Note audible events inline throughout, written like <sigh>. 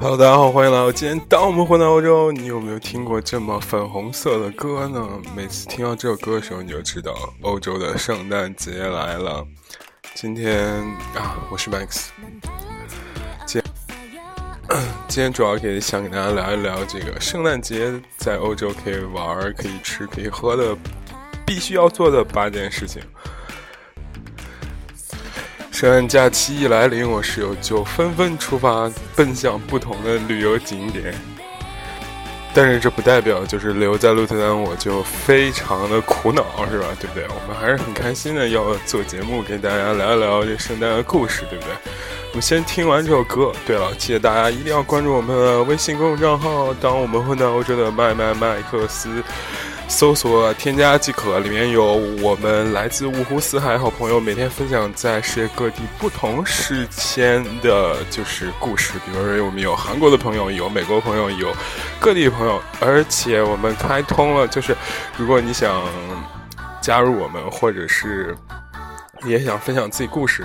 Hello，大家好，欢迎来到今天。当我们回到欧洲，你有没有听过这么粉红色的歌呢？每次听到这首歌的时候，你就知道欧洲的圣诞节来了。今天啊，我是 Max。今 <clears throat> 今天主要可以想给大家聊一聊这个圣诞节在欧洲可以玩、可以吃、可以喝的必须要做的八件事情。圣诞假期一来临，我室友就纷纷出发奔向不同的旅游景点。但是这不代表就是留在鹿特丹我就非常的苦恼，是吧？对不对？我们还是很开心的，要做节目给大家聊一聊这圣诞的故事，对不对？我们先听完这首歌。对了，记得大家一定要关注我们的微信公众账号，当我们混到欧洲的麦麦麦克斯。搜索添加即可，里面有我们来自五湖四海好朋友每天分享在世界各地不同时间的就是故事。比如说，我们有韩国的朋友，有美国朋友，有各地朋友，而且我们开通了，就是如果你想加入我们，或者是也想分享自己故事，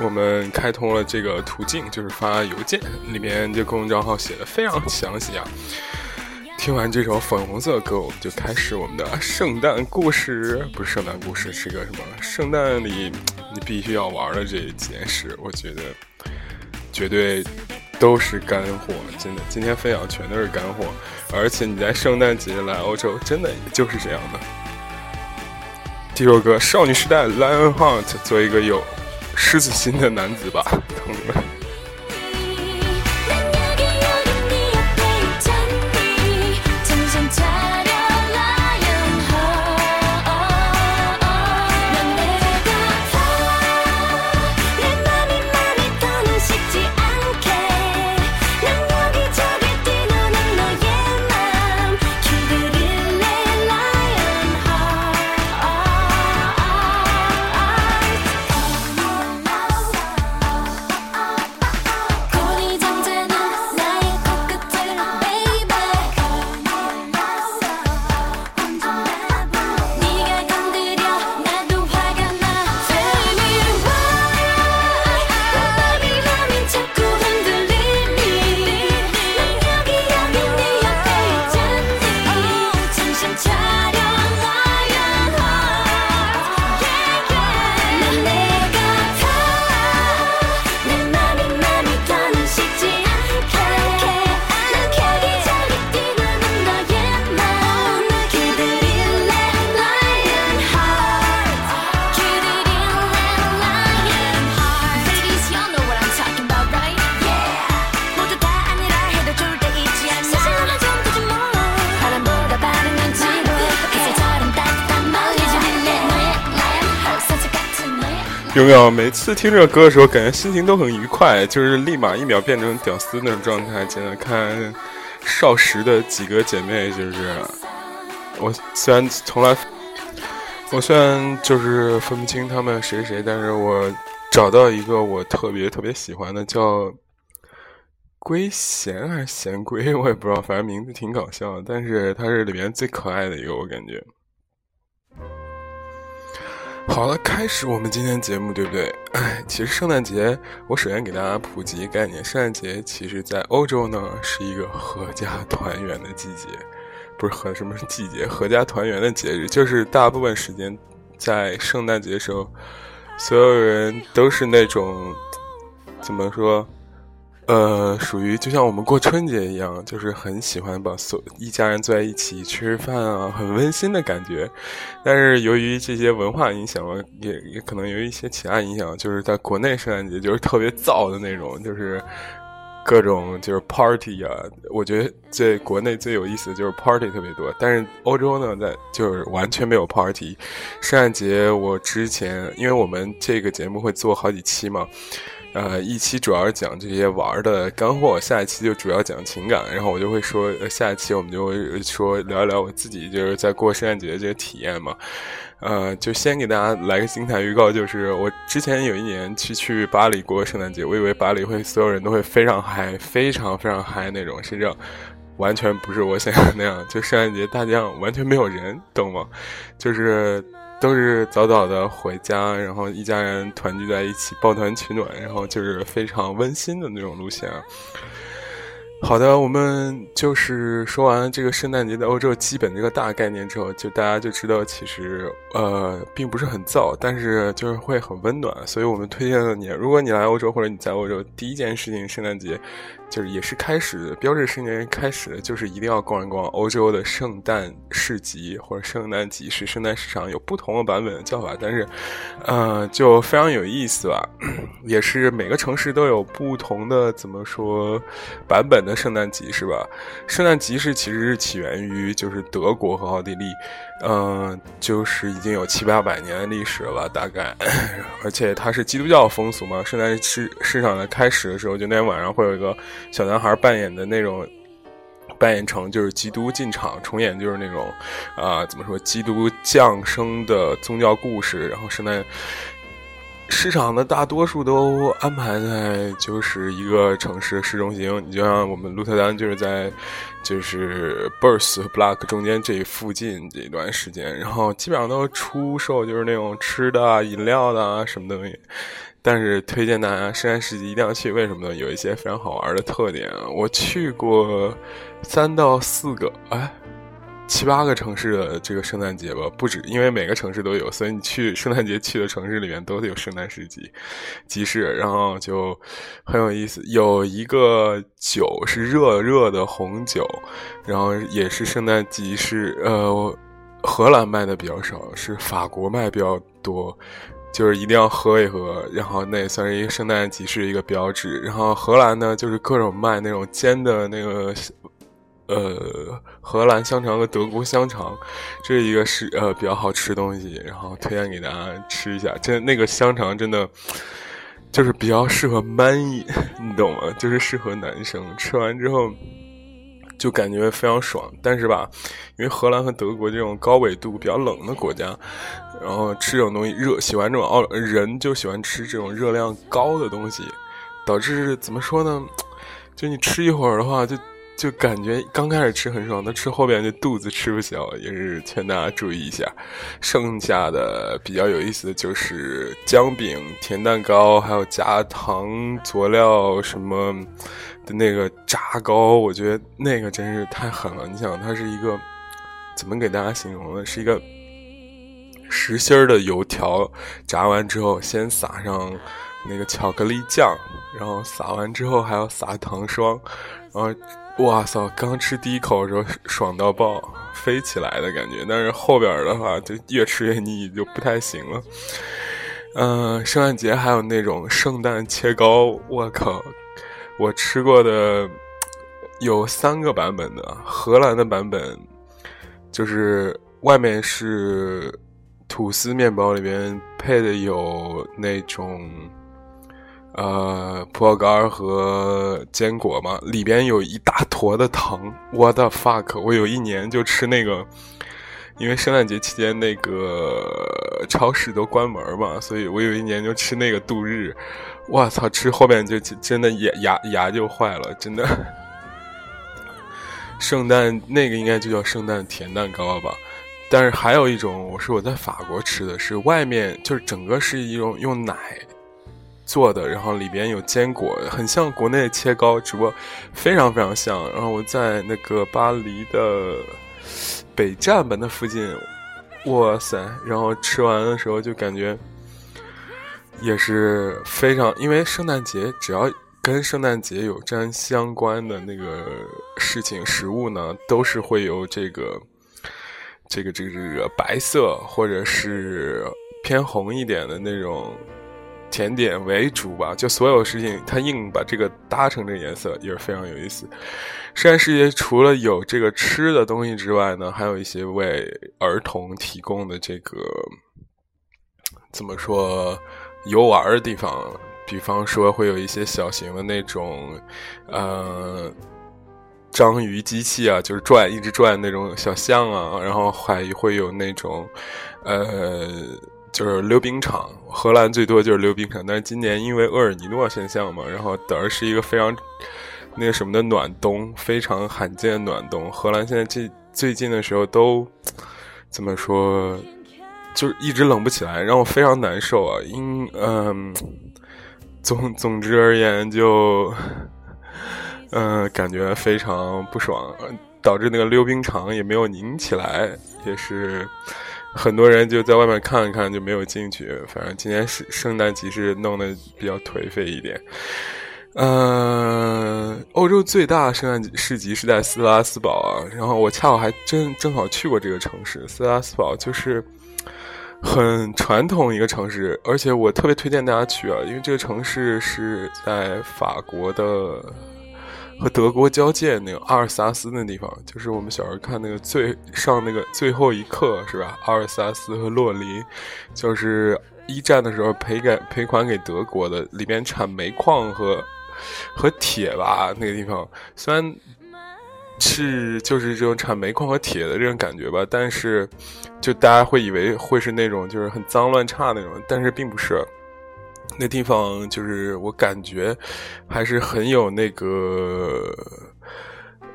我们开通了这个途径，就是发邮件，里面这公众账号写的非常详细啊。听完这首粉红色歌，我们就开始我们的圣诞故事。不是圣诞故事，是个什么？圣诞里你必须要玩的这几件事，我觉得绝对都是干货。真的，今天分享全都是干货。而且你在圣诞节来欧洲，真的就是这样的。第六个少女时代 Lion Hunt 做一个有狮子心的男子吧，同志们。有没有每次听这首歌的时候，感觉心情都很愉快，就是立马一秒变成屌丝那种状态。现在看少时的几个姐妹，就是我虽然从来我虽然就是分不清他们谁谁，但是我找到一个我特别特别喜欢的，叫龟贤还是贤龟，我也不知道，反正名字挺搞笑，但是她是里面最可爱的一个，我感觉。好了，开始我们今天节目，对不对？哎，其实圣诞节，我首先给大家普及概念：圣诞节其实，在欧洲呢，是一个合家团圆的季节，不是合什么季节，合家团圆的节日，就是大部分时间在圣诞节的时候，所有人都是那种怎么说？呃，属于就像我们过春节一样，就是很喜欢把所一家人坐在一起吃饭啊，很温馨的感觉。但是由于这些文化影响，也也可能由于一些其他影响，就是在国内圣诞节就是特别燥的那种，就是各种就是 party 啊。我觉得在国内最有意思的就是 party 特别多，但是欧洲呢，在就是完全没有 party。圣诞节我之前，因为我们这个节目会做好几期嘛。呃，一期主要是讲这些玩的干货，下一期就主要讲情感，然后我就会说，下一期我们就会说聊一聊我自己就是在过圣诞节这些体验嘛。呃，就先给大家来个精彩预告，就是我之前有一年去去巴黎过圣诞节，我以为巴黎会所有人都会非常嗨，非常非常嗨那种，实际上完全不是我想象那样，就圣诞节大街上完全没有人，懂吗？就是都是早早的回家，然后一家人团聚在一起，抱团取暖，然后就是非常温馨的那种路线。好的，我们就是说完这个圣诞节在欧洲基本这个大概念之后，就大家就知道其实呃并不是很燥，但是就是会很温暖。所以我们推荐了你，如果你来欧洲或者你在欧洲，第一件事情圣诞节。就是也是开始标志新年开始，就是一定要逛一逛欧洲的圣诞市集或者圣诞集市。圣诞市场有不同的版本的叫法，但是，呃，就非常有意思吧。<clears throat> 也是每个城市都有不同的怎么说版本的圣诞集市吧。圣诞集市其实是起源于就是德国和奥地利。嗯，就是已经有七八百年的历史了，大概，<coughs> 而且它是基督教风俗嘛。圣诞市市场的开始的时候，就那天晚上会有一个小男孩扮演的那种，扮演成就是基督进场重演，就是那种，啊，怎么说，基督降生的宗教故事。然后圣诞市场的大多数都安排在就是一个城市市中心，你就像我们鹿特丹就是在。就是 Birth 和 Block 中间这附近这一段时间，然后基本上都出售就是那种吃的、饮料的什么东西。但是推荐大家圣诞市集一定要去，为什么呢？有一些非常好玩的特点。我去过三到四个，哎。七八个城市的这个圣诞节吧，不止，因为每个城市都有，所以你去圣诞节去的城市里面都得有圣诞市集集市，然后就很有意思。有一个酒是热热的红酒，然后也是圣诞集市，呃，荷兰卖的比较少，是法国卖比较多，就是一定要喝一喝，然后那也算是一个圣诞集市一个标志。然后荷兰呢，就是各种卖那种煎的那个。呃，荷兰香肠和德国香肠，这是一个是呃比较好吃的东西，然后推荐给大家吃一下。真那个香肠真的就是比较适合 man，你懂吗？就是适合男生吃完之后就感觉非常爽。但是吧，因为荷兰和德国这种高纬度比较冷的国家，然后吃这种东西热，喜欢这种奥人就喜欢吃这种热量高的东西，导致怎么说呢？就你吃一会儿的话就。就感觉刚开始吃很爽，但吃后边就肚子吃不消，也是劝大家注意一下。剩下的比较有意思的就是姜饼、甜蛋糕，还有加糖佐料什么的那个炸糕，我觉得那个真是太狠了。你想，它是一个怎么给大家形容呢？是一个实心儿的油条，炸完之后先撒上那个巧克力酱，然后撒完之后还要撒糖霜，然后。哇塞！刚吃第一口的时候爽到爆，飞起来的感觉。但是后边的话就越吃越腻，就不太行了。嗯，圣诞节还有那种圣诞切糕，我靠！我吃过的有三个版本的，荷兰的版本就是外面是吐司面包，里边配的有那种。呃，葡萄干和坚果嘛，里边有一大坨的糖。我的 fuck！我有一年就吃那个，因为圣诞节期间那个超市都关门嘛，所以我有一年就吃那个度日。我操，吃后面就真的牙牙牙就坏了，真的。<laughs> 圣诞那个应该就叫圣诞甜蛋糕吧，但是还有一种，我是我在法国吃的是外面就是整个是一种用奶。做的，然后里边有坚果，很像国内的切糕，只不过非常非常像。然后我在那个巴黎的北站吧，那附近，哇塞！然后吃完的时候就感觉也是非常，因为圣诞节只要跟圣诞节有沾相关的那个事情、食物呢，都是会有这个这个这个这个白色或者是偏红一点的那种。甜点为主吧，就所有事情，它硬把这个搭成这个颜色也是非常有意思。圣诞世界除了有这个吃的东西之外呢，还有一些为儿童提供的这个怎么说游玩的地方，比方说会有一些小型的那种呃章鱼机器啊，就是转一直转那种小象啊，然后还会有那种呃。就是溜冰场，荷兰最多就是溜冰场，但是今年因为厄尔尼诺现象嘛，然后等于是一个非常那个什么的暖冬，非常罕见的暖冬。荷兰现在这最近的时候都怎么说，就是一直冷不起来，让我非常难受啊。因嗯，总总之而言，就嗯，感觉非常不爽，导致那个溜冰场也没有拧起来，也是很多人就在外面看了看，就没有进去。反正今年是圣诞集市弄得比较颓废一点。嗯，欧洲最大的圣诞市集是在斯拉斯堡啊，然后我恰好还真正好去过这个城市。斯拉斯堡就是很传统一个城市，而且我特别推荐大家去啊，因为这个城市是在法国的和德国交界那个阿尔萨斯那地方，就是我们小时候看那个最上那个最后一课是吧？阿尔萨斯和洛林，就是一战的时候赔给赔款给德国的，里边产煤矿和。和铁吧，那个地方虽然是就是这种产煤矿和铁的这种感觉吧，但是就大家会以为会是那种就是很脏乱差那种，但是并不是。那地方就是我感觉还是很有那个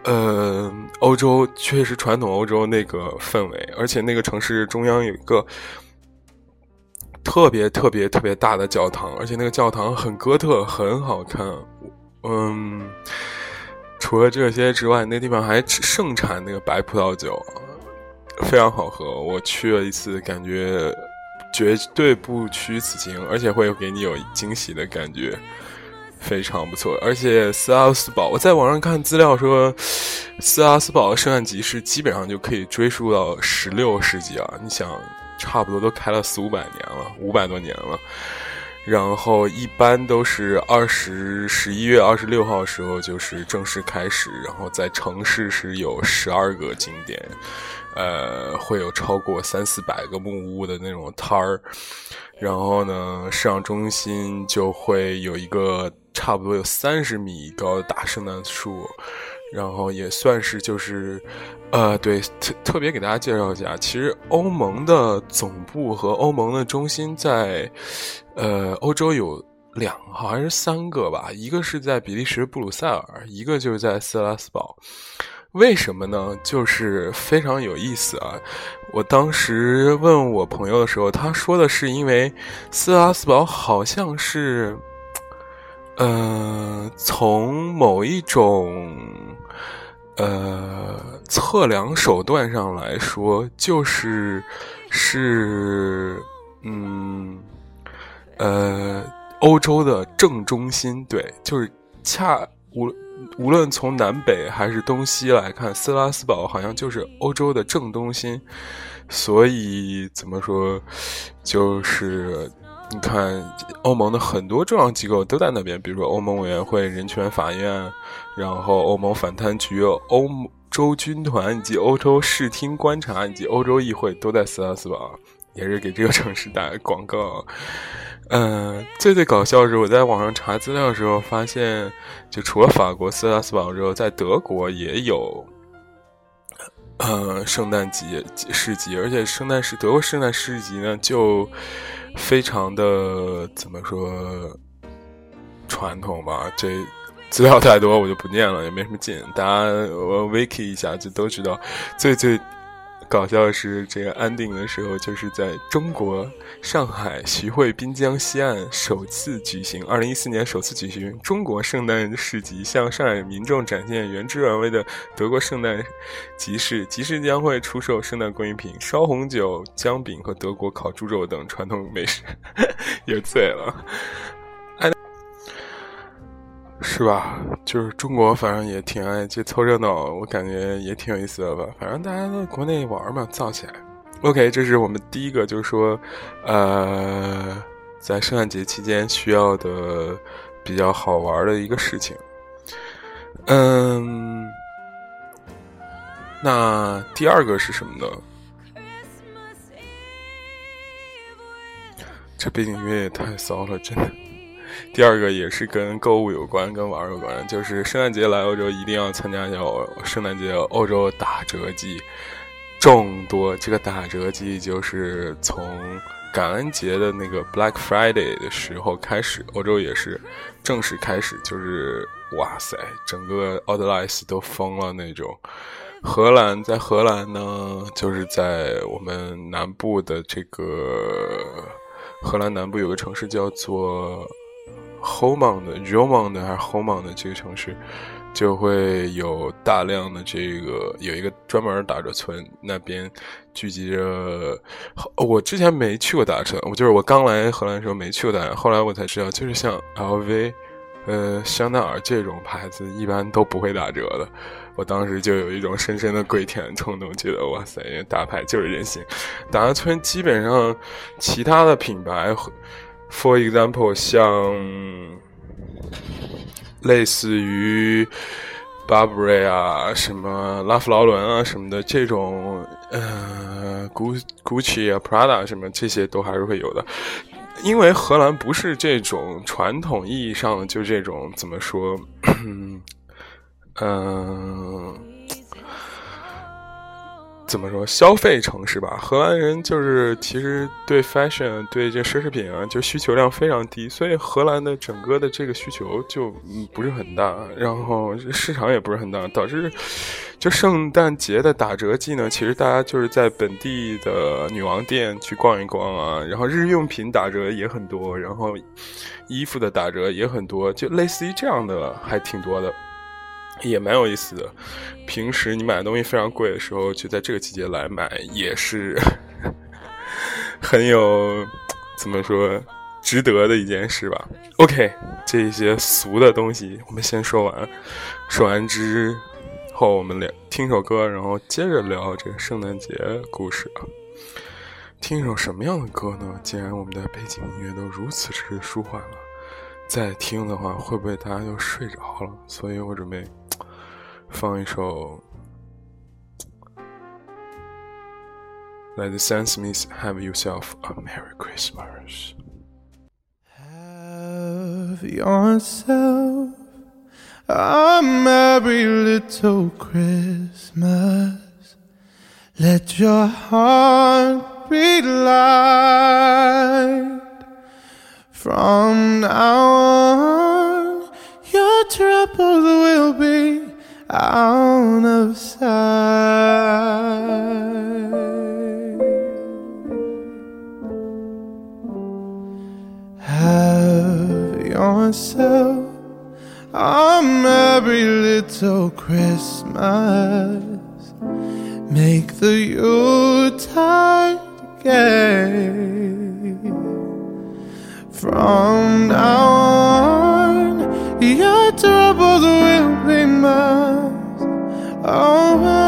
呃欧洲，确实传统欧洲那个氛围，而且那个城市中央有一个。特别特别特别大的教堂，而且那个教堂很哥特，很好看。嗯，除了这些之外，那地方还盛产那个白葡萄酒，非常好喝。我去了一次，感觉绝对不虚此行，而且会给你有惊喜的感觉，非常不错。而且斯拉斯堡，我在网上看资料说，斯拉斯堡的圣诞集市基本上就可以追溯到十六世纪啊！你想。差不多都开了四五百年了，五百多年了。然后一般都是二十十一月二十六号时候就是正式开始，然后在城市是有十二个景点，呃，会有超过三四百个木屋的那种摊儿。然后呢，市场中心就会有一个差不多有三十米高的大圣诞树。然后也算是就是，呃，对，特特别给大家介绍一下，其实欧盟的总部和欧盟的中心在，呃，欧洲有两好像是三个吧，一个是在比利时布鲁塞尔，一个就是在斯拉斯堡。为什么呢？就是非常有意思啊！我当时问我朋友的时候，他说的是因为斯拉斯堡好像是。呃，从某一种呃测量手段上来说，就是是嗯呃欧洲的正中心，对，就是恰无无论从南北还是东西来看，斯拉斯堡好像就是欧洲的正中心，所以怎么说，就是。你看，欧盟的很多重要机构都在那边，比如说欧盟委员会、人权法院，然后欧盟反贪局、欧洲军团以及欧洲视听观察以及欧洲议会都在斯拉斯堡，也是给这个城市打广告。嗯，最最搞笑是，我在网上查资料的时候发现，就除了法国斯拉斯堡之后，在德国也有，呃，圣诞节市集，而且圣诞市德国圣诞市集呢就。非常的怎么说传统吧？这资料太多，我就不念了，也没什么劲。大家我 wiki 一下就都知道。最最搞笑的是，这个安定的时候，就是在中国上海徐汇滨江西岸首次举行，二零一四年首次举行中国圣诞市集，向上海民众展现原汁原味的德国圣诞集市。集市将会出售圣诞工艺品、烧红酒、姜饼和德国烤猪肉等传统美食。<laughs> 也醉了。是吧？就是中国，反正也挺爱去凑热闹，我感觉也挺有意思的吧。反正大家都国内玩嘛，造起来。OK，这是我们第一个，就是说，呃，在圣诞节期间需要的比较好玩的一个事情。嗯，那第二个是什么呢？这背景音乐也太骚了，真的。第二个也是跟购物有关，跟玩有关，就是圣诞节来欧洲一定要参加一下圣诞节欧洲打折季，众多。这个打折季就是从感恩节的那个 Black Friday 的时候开始，欧洲也是正式开始，就是哇塞，整个奥德莱斯都疯了那种，荷兰在荷兰呢，就是在我们南部的这个荷兰南部有个城市叫做 h o m a n 的 r o m a n 的还是 h o m a n 的这个城市，就会有大量的这个有一个专门打折村，那边聚集着。我之前没去过打折，我就是我刚来荷兰的时候没去过打折，后来我才知道，就是像 LV。呃，香奈儿这种牌子一般都不会打折的。我当时就有一种深深的跪舔冲动，觉得哇塞，大牌就是任性。打折村基本上其他的品牌，for example，像类似于 Burberry 啊、什么拉夫劳伦啊什么的这种，呃，Gucci 啊、Prada 什么这些都还是会有的。因为荷兰不是这种传统意义上的，就这种怎么说，嗯。<laughs> 怎么说消费城市吧？荷兰人就是其实对 fashion 对这奢侈品啊，就需求量非常低，所以荷兰的整个的这个需求就不是很大，然后市场也不是很大，导致就圣诞节的打折季呢，其实大家就是在本地的女王店去逛一逛啊，然后日用品打折也很多，然后衣服的打折也很多，就类似于这样的还挺多的。也蛮有意思的，平时你买的东西非常贵的时候，就在这个季节来买，也是 <laughs> 很有怎么说值得的一件事吧。OK，这些俗的东西我们先说完，说完之后我们聊听首歌，然后接着聊这个圣诞节故事。听一首什么样的歌呢？既然我们的背景音乐都如此之舒缓了，再听的话会不会大家就睡着了？所以我准备。放一首，Let the Sam Smith have yourself a Merry Christmas. Have yourself a merry little Christmas. Let your heart be light. From now on, your troubles will be out of sight. Have yourself a merry little Christmas. Make the Yuletide gay. From now on, your troubles will be mine away.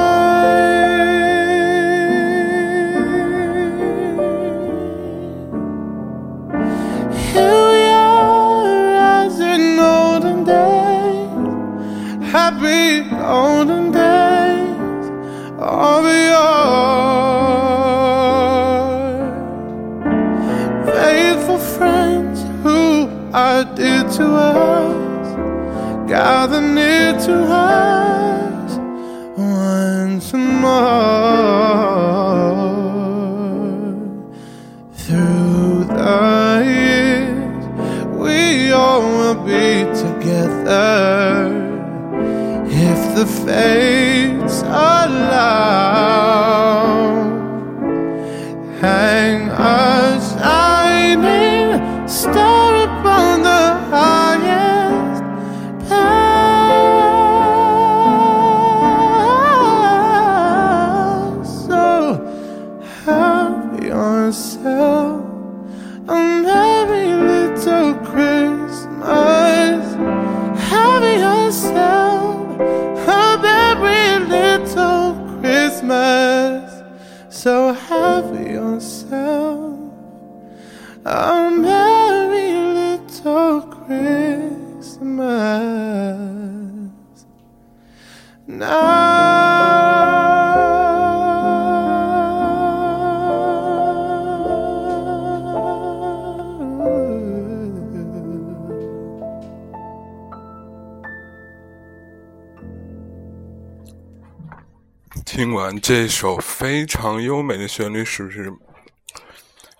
这首非常优美的旋律，是不是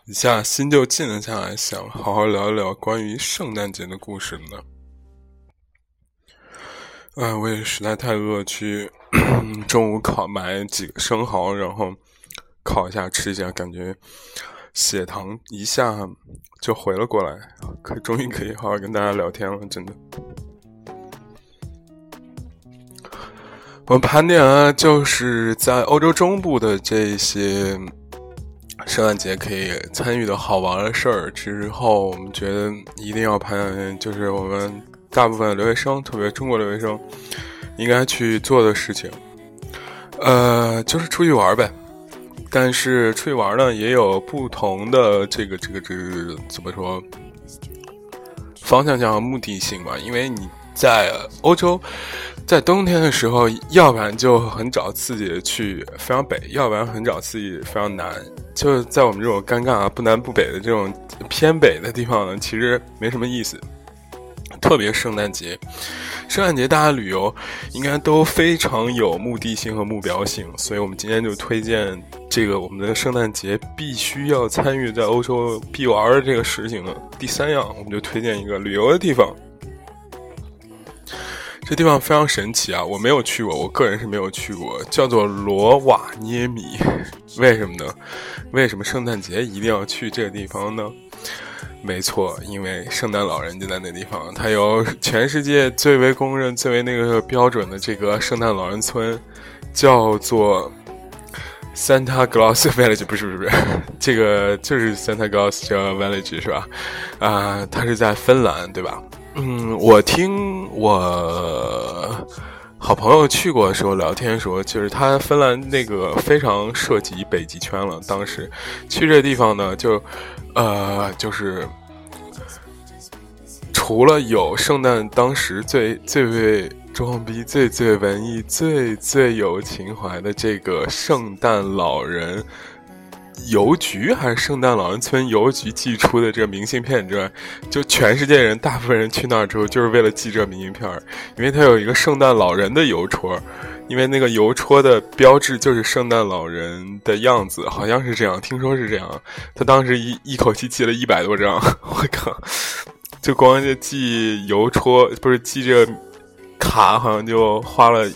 一下心就静了下来，想好好聊一聊关于圣诞节的故事呢？哎，我也实在太饿，去 <clears throat> 中午烤买几个生蚝，然后烤一下吃一下，感觉血糖一下就回了过来，可终于可以好好跟大家聊天了，真的。我们盘点啊，就是在欧洲中部的这些圣诞节可以参与的好玩的事儿之后，我们觉得一定要盘点，就是我们。大部分留学生，特别中国留学生，应该去做的事情，呃，就是出去玩呗。但是出去玩呢，也有不同的这个这个这个怎么说方向性和目的性吧。因为你在欧洲，在冬天的时候，要不然就很找刺激去非常北，要不然很找刺激非常南。就在我们这种尴尬啊不南不北的这种偏北的地方呢，其实没什么意思。特别圣诞节，圣诞节大家旅游应该都非常有目的性和目标性，所以我们今天就推荐这个我们的圣诞节必须要参与在欧洲必玩的这个事情的第三样，我们就推荐一个旅游的地方。这地方非常神奇啊，我没有去过，我个人是没有去过，叫做罗瓦涅米。为什么呢？为什么圣诞节一定要去这个地方呢？没错，因为圣诞老人就在那地方，它有全世界最为公认、最为那个标准的这个圣诞老人村，叫做 Santa Claus <laughs> Village，不是不是不是，这个就是 Santa Claus 叫 Village 是吧？啊，它是在芬兰对吧？嗯，我听我好朋友去过的时候聊天说，就是他芬兰那个非常涉及北极圈了，当时去这地方呢就。呃，就是除了有圣诞当时最最为装逼、最最文艺、最最有情怀的这个圣诞老人邮局，还是圣诞老人村邮局寄出的这个明信片之外，就全世界人大部分人去那儿之后，就是为了寄这明信片因为它有一个圣诞老人的邮戳。因为那个邮戳的标志就是圣诞老人的样子，好像是这样，听说是这样。他当时一一口气寄了一百多张，我靠！就光这寄邮戳，不是寄这卡，好像就花了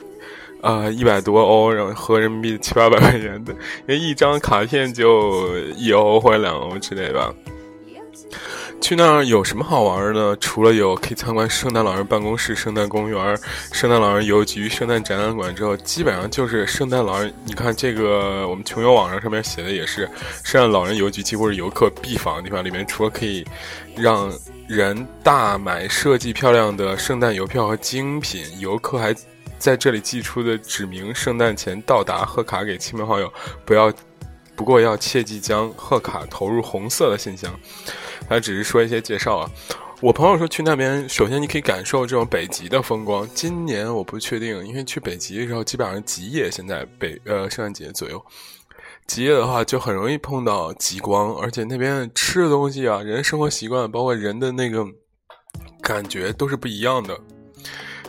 呃一百多欧，然后合人民币七八百块钱的，因为一张卡片就一欧或者两欧之类吧。去那儿有什么好玩的？除了有可以参观圣诞老人办公室、圣诞公园、圣诞老人邮局、圣诞展览馆之后，基本上就是圣诞老人。你看这个，我们穷游网上上面写的也是，圣诞老人邮局几乎是游客必访的地方。里面除了可以让人大买设计漂亮的圣诞邮票和精品，游客还在这里寄出的指明圣诞前到达贺卡给亲朋好友，不要，不过要切记将贺卡投入红色的信箱。他只是说一些介绍啊。我朋友说去那边，首先你可以感受这种北极的风光。今年我不确定，因为去北极的时候基本上极夜，现在北呃圣诞节左右，极夜的话就很容易碰到极光，而且那边吃的东西啊，人生活习惯，包括人的那个感觉都是不一样的。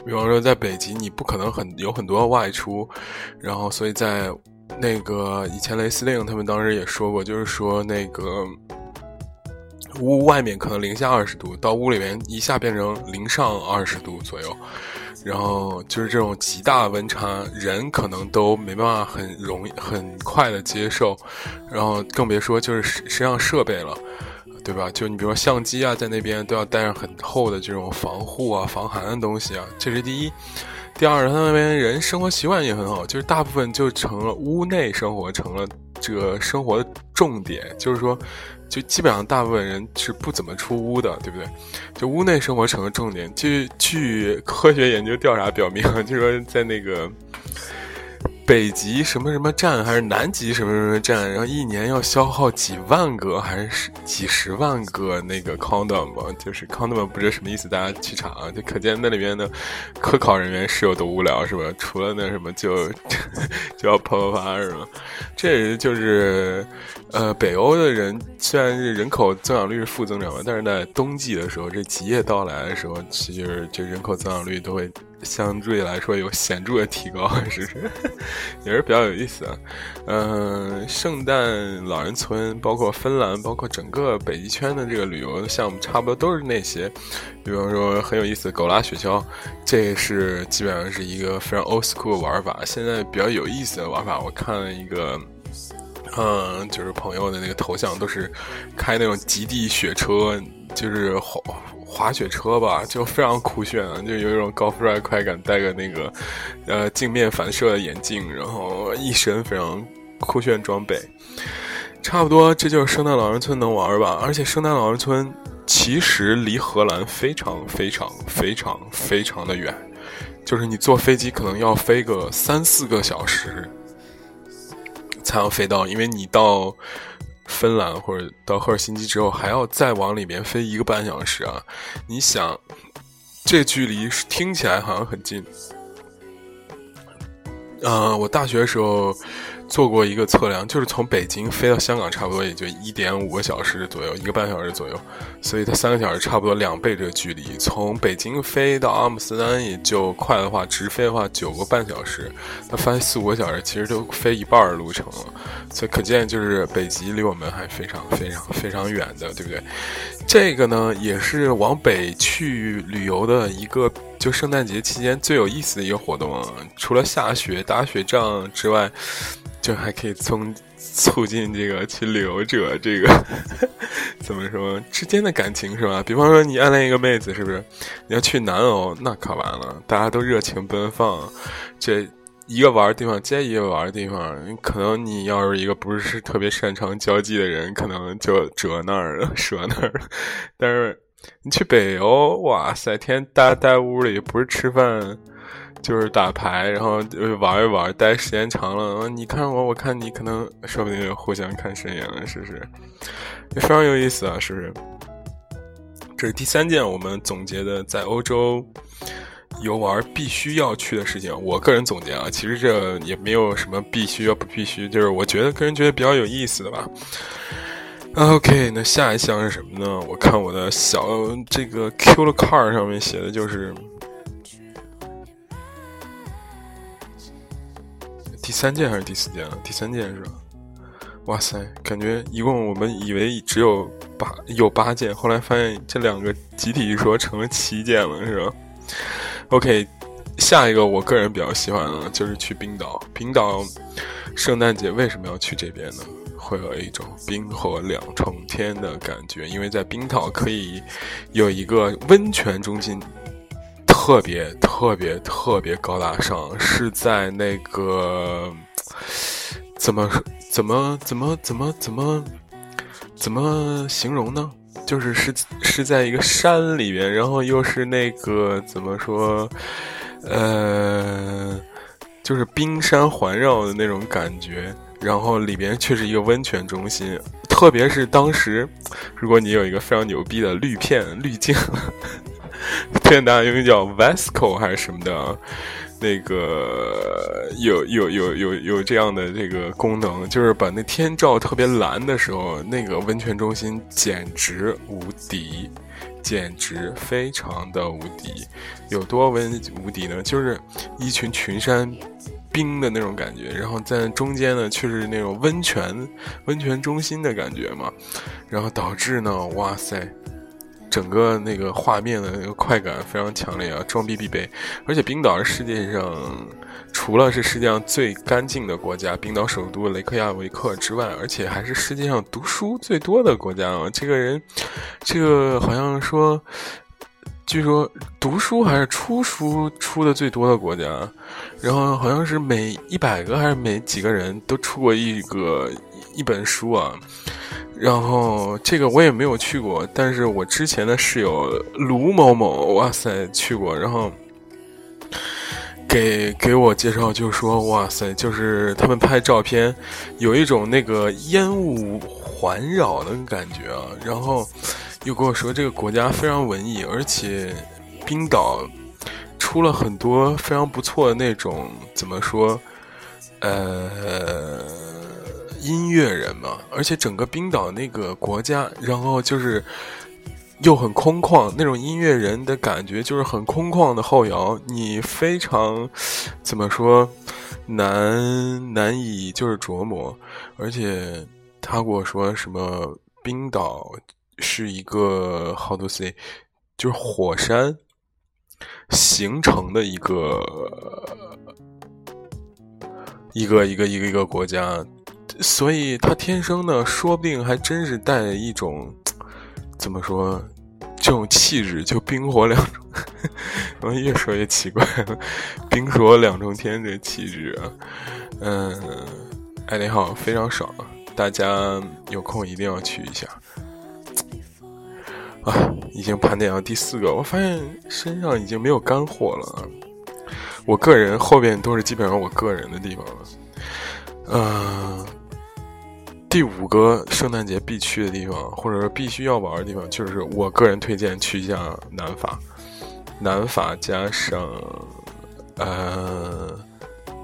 比方说在北极，你不可能很有很多外出，然后所以在那个以前雷司令他们当时也说过，就是说那个。屋外面可能零下二十度，到屋里面一下变成零上二十度左右，然后就是这种极大温差，人可能都没办法很容易很快的接受，然后更别说就是身上设备了，对吧？就你比如说相机啊，在那边都要带上很厚的这种防护啊、防寒的东西啊，这是第一。第二，他那边人生活习惯也很好，就是大部分就成了屋内生活成了这个生活的重点，就是说。就基本上大部分人是不怎么出屋的，对不对？就屋内生活成了重点。据据科学研究调查表明，就是说在那个。北极什么什么站还是南极什么什么站，然后一年要消耗几万个还是几十万个那个 condom 就是 condom 不知道什么意思，大家去查啊，就可见那里面的科考人员是有多无聊，是吧？除了那什么就 <laughs> 就要啪啪啪，是吧？这就是呃，北欧的人虽然是人口增长率是负增长吧，但是在冬季的时候，这极夜到来的时候，其实这人口增长率都会。相对来说有显著的提高，<laughs> 是不是？<laughs> 也是比较有意思啊。嗯，圣诞老人村，包括芬兰，包括整个北极圈的这个旅游项目，差不多都是那些。比方说很有意思的狗拉雪橇，这是基本上是一个非常 old school 玩法。现在比较有意思的玩法，我看了一个。嗯，就是朋友的那个头像都是开那种极地雪车，就是滑滑雪车吧，就非常酷炫啊，就有一种高富帅快感。戴个那个呃镜面反射的眼镜，然后一身非常酷炫装备。差不多，这就是圣诞老人村能玩吧。而且圣诞老人村其实离荷兰非常非常非常非常的远，就是你坐飞机可能要飞个三四个小时。才能飞到，因为你到芬兰或者到赫尔辛基之后，还要再往里面飞一个半小时啊！你想，这距离听起来好像很近。嗯，我大学的时候。做过一个测量，就是从北京飞到香港，差不多也就一点五个小时左右，一个半小时左右，所以它三个小时差不多两倍这个距离。从北京飞到阿姆斯特丹也就快的话，直飞的话九个半小时，它飞四五个小时，其实都飞一半的路程了。所以可见，就是北极离我们还非常非常非常远的，对不对？这个呢，也是往北去旅游的一个，就圣诞节期间最有意思的一个活动。除了下雪、打雪仗之外。就还可以从促进这个去旅游者这个 <laughs> 怎么说之间的感情是吧？比方说你暗恋一个妹子，是不是？你要去南欧，那可完了，大家都热情奔放，这一个玩的地方接一个玩的地方，可能你要是一个不是特别擅长交际的人，可能就折那儿了，折那儿了。<laughs> 但是你去北欧，哇塞，天天待待屋里，不是吃饭。就是打牌，然后玩一玩，待时间长了，你看我，我看你，可能说不定就互相看顺眼了，是不是？非常有意思啊，是不是？这是第三件我们总结的在欧洲游玩必须要去的事情。我个人总结啊，其实这也没有什么必须要不必须，就是我觉得个人觉得比较有意思的吧。OK，那下一项是什么呢？我看我的小这个 Q 的 car 上面写的就是。第三件还是第四件啊？第三件是吧？哇塞，感觉一共我们以为只有八有八件，后来发现这两个集体一说成了七件了，是吧？OK，下一个我个人比较喜欢的就是去冰岛。冰岛圣诞节为什么要去这边呢？会有一种冰火两重天的感觉，因为在冰岛可以有一个温泉中心。特别特别特别高大上，是在那个怎么怎么怎么怎么怎么怎么形容呢？就是是是在一个山里边，然后又是那个怎么说？呃，就是冰山环绕的那种感觉，然后里边却是一个温泉中心。特别是当时，如果你有一个非常牛逼的滤片滤镜。<laughs> 天哪，因为叫 Vesco 还是什么的，那个有有有有有这样的这个功能，就是把那天照特别蓝的时候，那个温泉中心简直无敌，简直非常的无敌。有多温无敌呢？就是一群群山冰的那种感觉，然后在中间呢却是那种温泉温泉中心的感觉嘛，然后导致呢，哇塞！整个那个画面的那个快感非常强烈啊，装逼必备。而且冰岛是世界上除了是世界上最干净的国家，冰岛首都雷克雅维克之外，而且还是世界上读书最多的国家啊。这个人，这个好像说，据说读书还是出书出的最多的国家，然后好像是每一百个还是每几个人都出过一个一本书啊。然后这个我也没有去过，但是我之前的室友卢某某，哇塞，去过，然后给给我介绍，就说哇塞，就是他们拍照片，有一种那个烟雾环绕的感觉啊。然后又跟我说这个国家非常文艺，而且冰岛出了很多非常不错的那种，怎么说，呃。音乐人嘛，而且整个冰岛那个国家，然后就是又很空旷，那种音乐人的感觉就是很空旷的后摇，你非常怎么说难难以就是琢磨，而且他跟我说什么冰岛是一个 how to say 就是火山形成的一个一个一个一个一个国家，所以他天生呢，说不定还真是带一种。怎么说？这种气质就冰火两重，<laughs> 我越说越奇怪了。冰火两重天的气质啊，嗯，爱你好，非常爽，大家有空一定要去一下。啊，已经盘点到第四个，我发现身上已经没有干货了。我个人后边都是基本上我个人的地方了，嗯。第五个圣诞节必去的地方，或者说必须要玩的地方，就是我个人推荐去一下南法。南法加上呃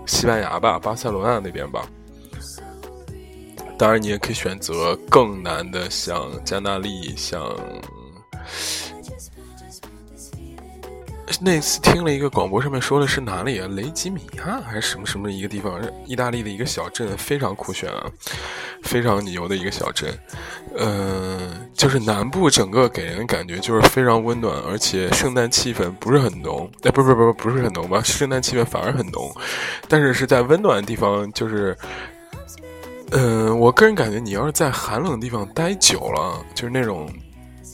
西班牙吧，巴塞罗那那边吧。当然，你也可以选择更难的，像加纳利，像。那次听了一个广播，上面说的是哪里啊？雷吉米亚还是什么什么一个地方？意大利的一个小镇，非常酷炫啊，非常牛的一个小镇。嗯，就是南部整个给人感觉就是非常温暖，而且圣诞气氛不是很浓。哎，不不不不是很浓吧？圣诞气氛反而很浓，但是是在温暖的地方，就是，嗯，我个人感觉你要是在寒冷的地方待久了，就是那种，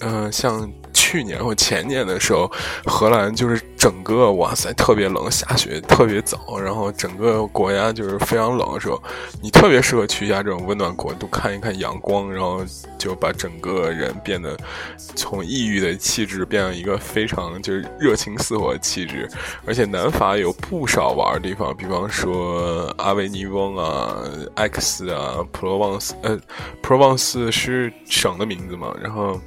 嗯，像。去年或前年的时候，荷兰就是整个哇塞特别冷，下雪特别早，然后整个国家就是非常冷的时候，你特别适合去一下这种温暖国度，看一看阳光，然后就把整个人变得从抑郁的气质变成一个非常就是热情似火的气质。而且南法有不少玩的地方，比方说阿维尼翁啊、艾克斯啊、普罗旺斯，呃，普罗旺斯是省的名字嘛，然后。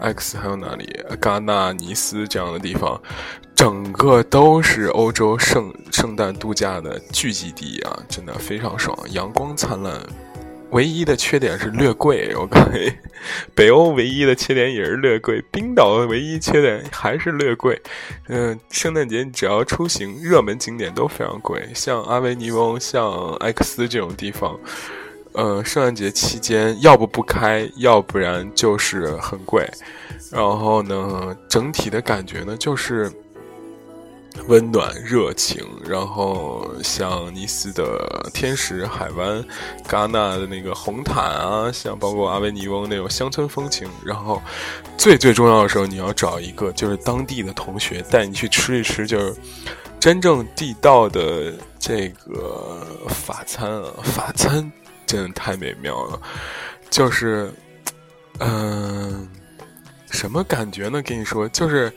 X 还有哪里？戛纳、尼斯这样的地方，整个都是欧洲圣圣诞度假的聚集地啊！真的非常爽，阳光灿烂。唯一的缺点是略贵，我感觉北欧唯一的缺点也是略贵。冰岛的唯一缺点还是略贵。嗯，圣诞节只要出行，热门景点都非常贵，像阿维尼翁、像埃克斯这种地方。呃，圣诞节期间要不不开，要不然就是很贵。然后呢，整体的感觉呢就是温暖热情。然后像尼斯的天使海湾，戛纳的那个红毯啊，像包括阿维尼翁那种乡村风情。然后最最重要的时候，你要找一个就是当地的同学带你去吃一吃，就是真正地道的这个法餐啊，法餐。真的太美妙了，就是，嗯，什么感觉呢？跟你说，就是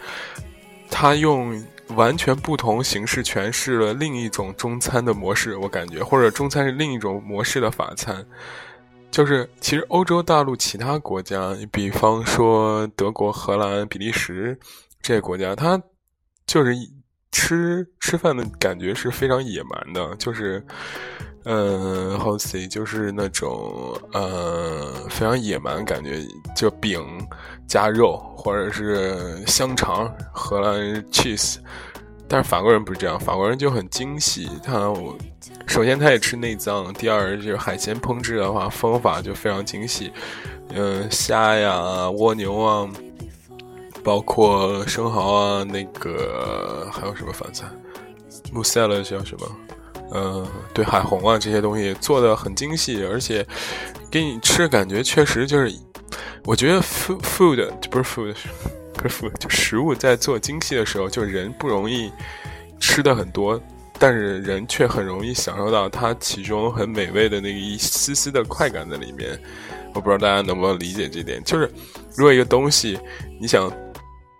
他用完全不同形式诠释了另一种中餐的模式，我感觉，或者中餐是另一种模式的法餐。就是，其实欧洲大陆其他国家，你比方说德国、荷兰、比利时这些国家，它就是吃吃饭的感觉是非常野蛮的，就是。嗯，how say 就是那种呃非常野蛮感觉，就饼加肉或者是香肠，荷兰 cheese，但是法国人不是这样，法国人就很精细。他首先他也吃内脏，第二就是海鲜烹制的话方法就非常精细。嗯，虾呀、蜗牛啊，包括生蚝啊，那个还有什么饭菜？穆塞勒叫什么？嗯，对，海虹啊这些东西做的很精细，而且给你吃的感觉确实就是，我觉得 food food 不是 food 不是 food 就食物在做精细的时候，就人不容易吃的很多，但是人却很容易享受到它其中很美味的那个一丝丝的快感在里面。我不知道大家能不能理解这点，就是如果一个东西你想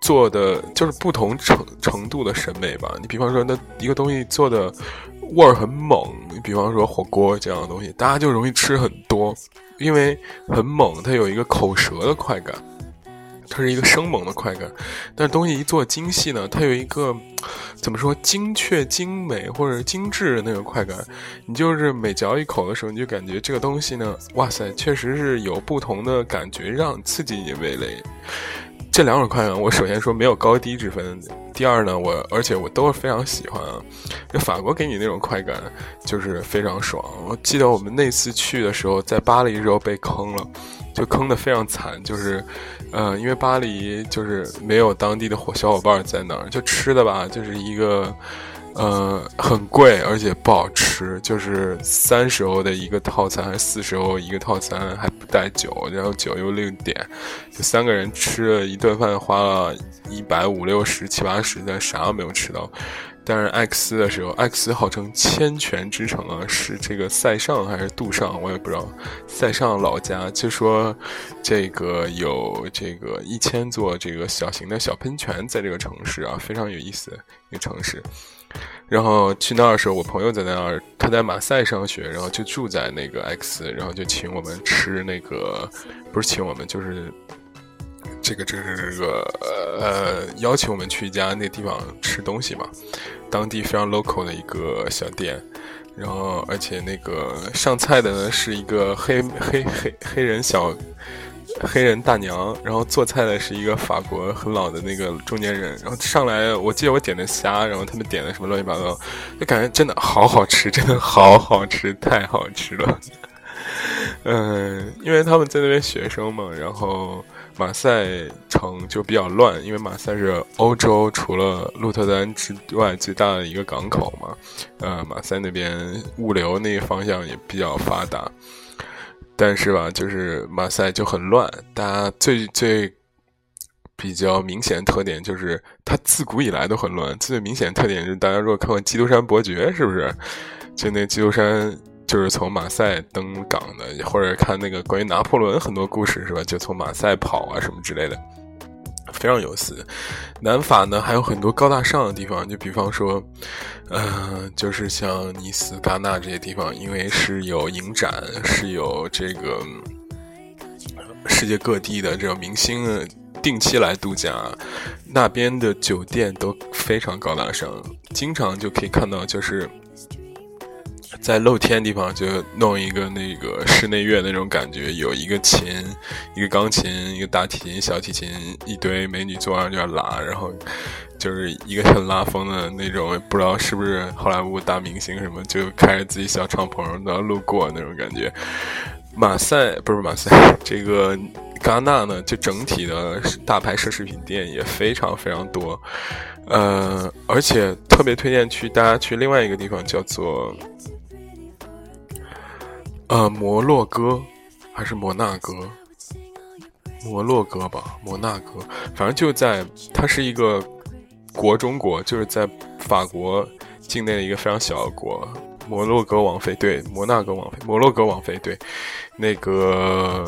做的就是不同程程度的审美吧，你比方说那一个东西做的。味儿很猛，你比方说火锅这样的东西，大家就容易吃很多，因为很猛，它有一个口舌的快感，它是一个生猛的快感。但东西一做精细呢，它有一个怎么说精确、精美或者精致的那个快感。你就是每嚼一口的时候，你就感觉这个东西呢，哇塞，确实是有不同的感觉，让刺激你味蕾。这两种快感，我首先说没有高低之分。第二呢，我而且我都是非常喜欢啊。就法国给你那种快感，就是非常爽。我记得我们那次去的时候，在巴黎时候被坑了，就坑的非常惨。就是，呃，因为巴黎就是没有当地的伙小伙伴在那儿，就吃的吧，就是一个。呃，很贵，而且不好吃，就是三十欧的一个套餐，还是四十欧一个套餐，还不带酒，然后酒又另点，就三个人吃了一顿饭，花了一百五六十七八十，但啥都没有吃到。但是艾克斯的时候，艾克斯号称千泉之城啊，是这个塞尚还是杜尚，我也不知道。塞尚老家就说，这个有这个一千座这个小型的小喷泉在这个城市啊，非常有意思一个城市。然后去那儿的时候，我朋友在那儿，他在马赛上学，然后就住在那个 X，然后就请我们吃那个，不是请我们，就是这个这个这个呃，邀请我们去一家那地方吃东西嘛，当地非常 local 的一个小店，然后而且那个上菜的呢是一个黑黑黑黑人小。黑人大娘，然后做菜的是一个法国很老的那个中年人，然后上来，我记得我点的虾，然后他们点的什么乱七八糟，就感觉真的好好吃，真的好好吃，太好吃了。嗯，因为他们在那边学生嘛，然后马赛城就比较乱，因为马赛是欧洲除了鹿特丹之外最大的一个港口嘛，呃，马赛那边物流那个方向也比较发达。但是吧，就是马赛就很乱。大家最最比较明显特点就是，它自古以来都很乱。最明显特点就是，大家如果看过《基督山伯爵》，是不是？就那基督山就是从马赛登港的，或者看那个关于拿破仑很多故事，是吧？就从马赛跑啊什么之类的。非常有意思。南法呢还有很多高大上的地方，就比方说，呃，就是像尼斯、戛纳这些地方，因为是有影展，是有这个世界各地的这种明星定期来度假，那边的酒店都非常高大上，经常就可以看到就是。在露天地方就弄一个那个室内乐那种感觉，有一个琴，一个钢琴，一个大提琴、小提琴，一堆美女坐上就要拉，然后就是一个很拉风的那种，不知道是不是好莱坞大明星什么，就开着自己小敞篷然后路过那种感觉。马赛不是马赛，这个戛纳呢，就整体的大牌奢侈品店也非常非常多，呃，而且特别推荐去大家去另外一个地方叫做。呃，摩洛哥还是摩纳哥？摩洛哥吧，摩纳哥，反正就在它是一个国中国，就是在法国境内的一个非常小的国。摩洛哥王妃对，摩纳哥王妃，摩洛哥王妃对，那个。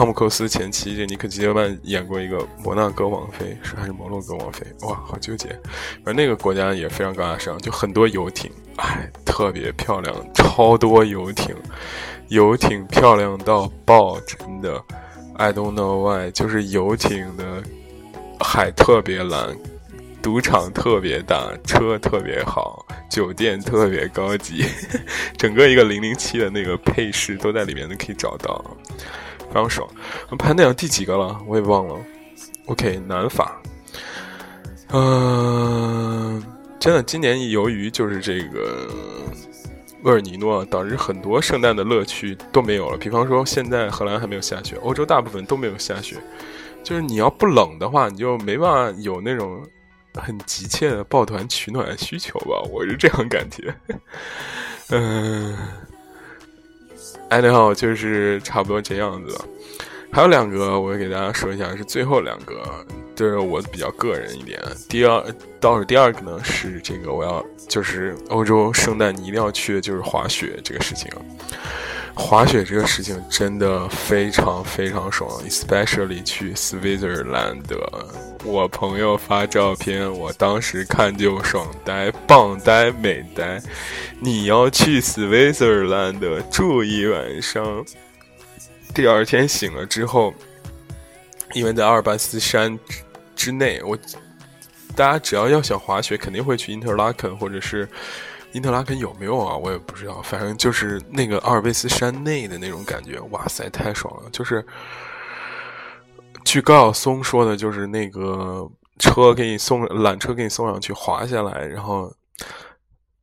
汤姆·克斯前妻这尼克·基德曼演过一个摩纳哥王妃，是还是摩洛哥王妃？哇，好纠结。而那个国家也非常高大上，就很多游艇，哎，特别漂亮，超多游艇，游艇漂亮到爆，真的。I don't know why，就是游艇的海特别蓝，赌场特别大，车特别好，酒店特别高级，<laughs> 整个一个零零七的那个配饰都在里面，都可以找到。非常爽，我们排那第几个了？我也忘了。OK，南法，嗯，真的，今年由于就是这个厄尔尼诺，导致很多圣诞的乐趣都没有了。比方说，现在荷兰还没有下雪，欧洲大部分都没有下雪。就是你要不冷的话，你就没办法有那种很急切的抱团取暖需求吧？我是这样感觉。嗯。你好，就是差不多这样子。还有两个，我给大家说一下，是最后两个，就是我比较个人一点。第二倒数第二个呢，是这个我要就是欧洲圣诞你一定要去的就是滑雪这个事情。滑雪这个事情真的非常非常爽，especially 去 Switzerland。我朋友发照片，我当时看就爽呆、棒呆、美呆。你要去 Switzerland 住一晚上，第二天醒了之后，因为在阿尔卑斯山之内，我大家只要要想滑雪，肯定会去 Interlaken 或者是。因特拉肯有没有啊？我也不知道，反正就是那个阿尔卑斯山内的那种感觉，哇塞，太爽了！就是据高晓松说的，就是那个车给你送缆车给你送上去，滑下来，然后。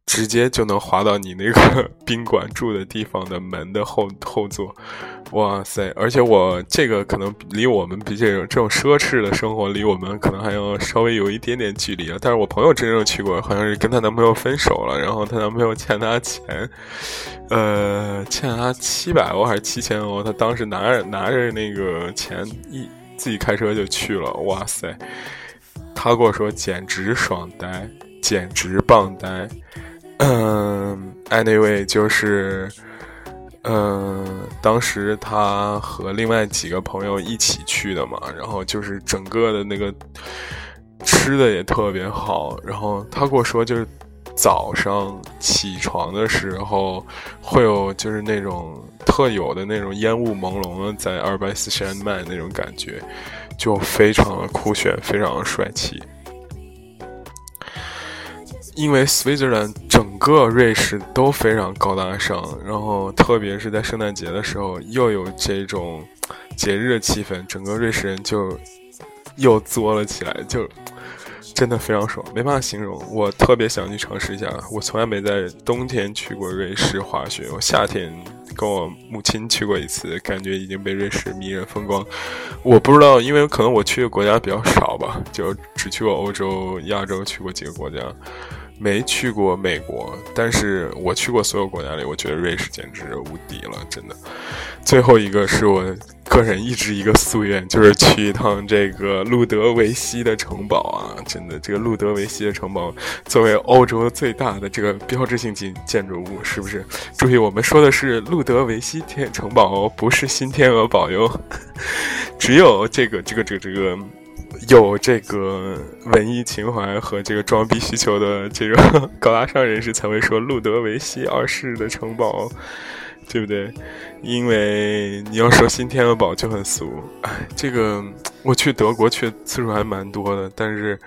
直接就能滑到你那个 <laughs> 宾馆住的地方的门的后后座，哇塞！而且我这个可能离我们比这种这种奢侈的生活离我们可能还要稍微有一点点距离啊。但是我朋友真正去过，好像是跟她男朋友分手了，然后她男朋友欠她钱，呃，欠她七百欧还是七千欧，她当时拿着拿着那个钱一自己开车就去了，哇塞！她跟我说简直爽呆，简直棒呆。嗯，anyway，就是，嗯，当时他和另外几个朋友一起去的嘛，然后就是整个的那个吃的也特别好，然后他跟我说，就是早上起床的时候会有就是那种特有的那种烟雾朦胧的在阿尔卑斯山脉那种感觉，就非常的酷炫，非常的帅气。因为 Switzerland 整个瑞士都非常高大上，然后特别是在圣诞节的时候，又有这种节日的气氛，整个瑞士人就又作了起来，就真的非常爽，没办法形容。我特别想去尝试一下，我从来没在冬天去过瑞士滑雪，我夏天跟我母亲去过一次，感觉已经被瑞士迷人风光。我不知道，因为可能我去的国家比较少吧，就只去过欧洲、亚洲，去过几个国家。没去过美国，但是我去过所有国家里，我觉得瑞士简直无敌了，真的。最后一个是我个人一直一个夙愿，就是去一趟这个路德维希的城堡啊！真的，这个路德维希的城堡作为欧洲最大的这个标志性建建筑物，是不是？注意，我们说的是路德维希天城堡哦，不是新天鹅堡哟。<laughs> 只有这个这个这个这个。有这个文艺情怀和这个装逼需求的这个高大上人士才会说路德维希二世的城堡，对不对？因为你要说新天鹅堡就很俗。哎，这个我去德国去次数还蛮多的，但是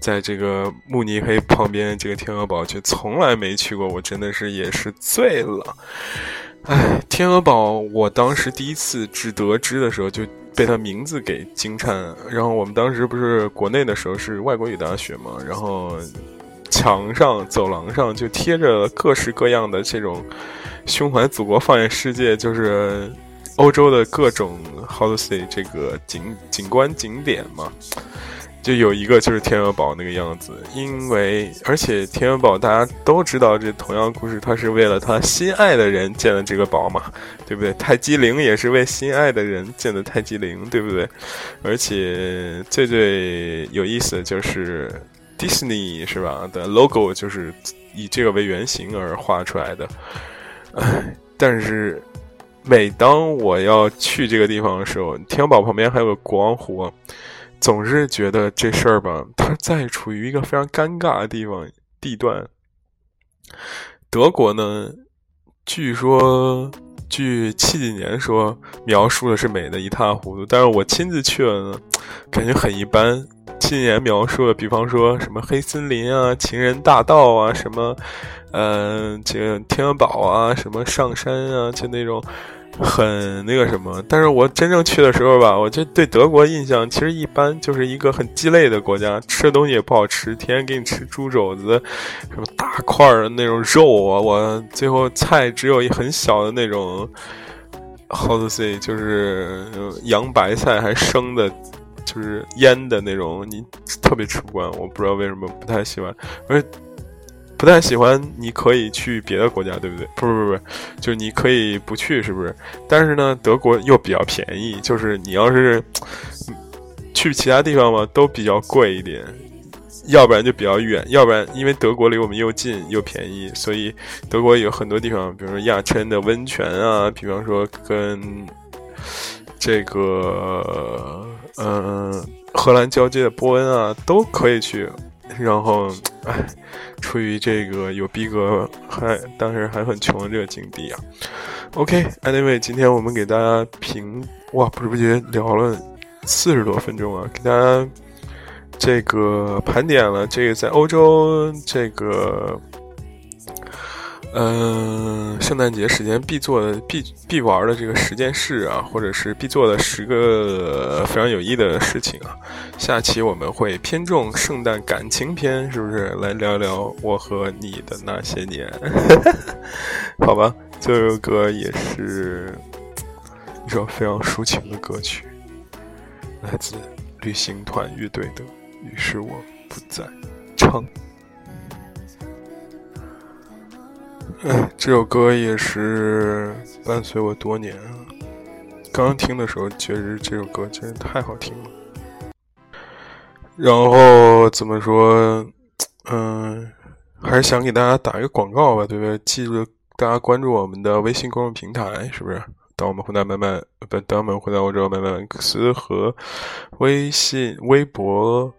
在这个慕尼黑旁边这个天鹅堡却从来没去过，我真的是也是醉了。哎，天鹅堡，我当时第一次知得知的时候就。被他名字给惊颤，然后我们当时不是国内的时候是外国语大学嘛，然后墙上、走廊上就贴着各式各样的这种胸怀祖国、放眼世界，就是欧洲的各种 how to say 这个景景观景点嘛。就有一个就是天鹅堡那个样子，因为而且天鹅堡大家都知道，这同样故事，他是为了他心爱的人建了这个堡嘛，对不对？泰姬陵也是为心爱的人建的泰姬陵，对不对？而且最最有意思的就是 Disney 是吧的 logo 就是以这个为原型而画出来的，唉，<laughs> 但是每当我要去这个地方的时候，天鹅堡旁边还有个国王湖。总是觉得这事儿吧，<laughs> 它在处于一个非常尴尬的地方地段。德国呢，据说据七几年说描述的是美的一塌糊涂，但是我亲自去了呢，感觉很一般。七几年描述的，比方说什么黑森林啊、情人大道啊、什么，嗯，这个天鹅堡啊、什么上山啊，就那种。很那个什么，但是我真正去的时候吧，我就对德国印象其实一般，就是一个很鸡肋的国家，吃的东西也不好吃，天天给你吃猪肘子，什么大块的那种肉啊，我最后菜只有一很小的那种，how to say，就是洋白菜还生的，就是腌的那种，你特别吃不惯，我不知道为什么不太喜欢，而且。不太喜欢，你可以去别的国家，对不对？不不不不，就你可以不去，是不是？但是呢，德国又比较便宜，就是你要是去其他地方嘛，都比较贵一点，要不然就比较远，要不然因为德国离我们又近又便宜，所以德国有很多地方，比如说亚琛的温泉啊，比方说跟这个嗯荷兰交接的波恩啊，都可以去。然后，哎，出于这个有逼格，还当时还很穷的这个境地啊。OK，Anyway，今天我们给大家评，哇，不知不觉聊了四十多分钟啊，给大家这个盘点了这个在欧洲这个，嗯，圣诞节时间必做的、必必玩的这个十件事啊，或者是必做的十个非常有意义的事情啊。下期我们会偏重圣诞感情篇，是不是？来聊聊我和你的那些年，<laughs> 好吧？这首歌也是一首非常抒情的歌曲，来自旅行团乐队的。于是我不再唱。哎，<clears throat> 这首歌也是伴随我多年啊！刚听的时候，觉得这首歌真是太好听了。然后怎么说？嗯，还是想给大家打一个广告吧，对不对？记住大家关注我们的微信公众平台，是不是？当我们回到慢慢不，当我们回到欧洲慢慢克斯和微信、微博。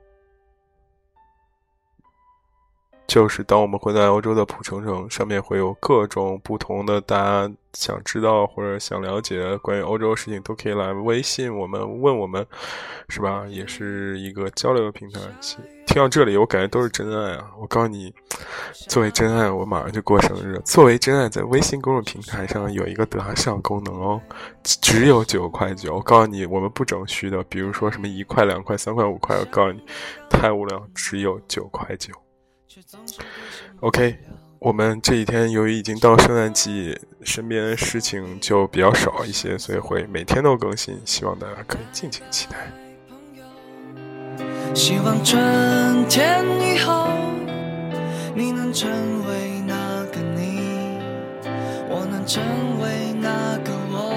就是当我们回到欧洲的普城城，上面会有各种不同的大家想知道或者想了解关于欧洲的事情，都可以来微信我们问我们，是吧？也是一个交流的平台。听到这里，我感觉都是真爱啊！我告诉你，作为真爱，我马上就过生日。作为真爱，在微信公众平台上有一个得上功能哦，只有九块九。我告诉你，我们不整虚的，比如说什么一块、两块、三块、五块，我告诉你，太无聊，只有九块九。OK，我们这几天由于已经到圣诞季，身边的事情就比较少一些，所以会每天都更新，希望大家可以尽情期待。希望春天以后，你能成为那个你，我能成为那个我。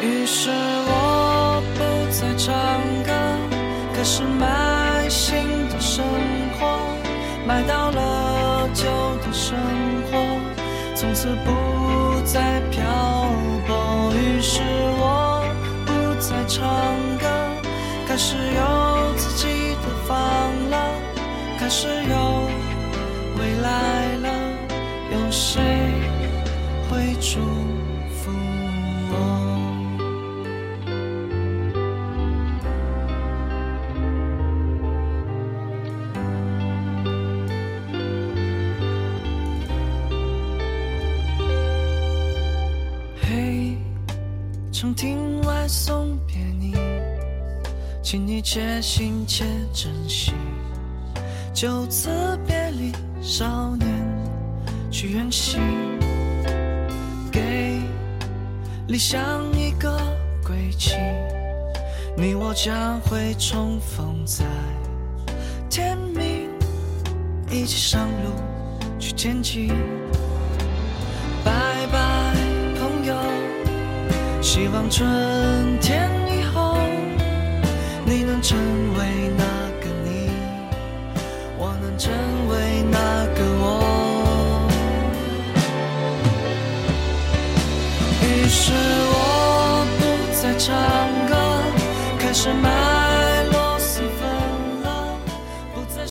于是我不再唱。开始买新的生活，买到了旧的生活，从此不再漂泊。于是我不再唱歌，开始有自己的房了，开始有未来了，有谁会住且行且珍惜。就此别离，少年去远行，给理想一个归期。你我将会重逢在天明，一起上路去前进。拜拜，朋友希望春天，成为那个你，我能成为那个我。于是我不再唱歌，开始。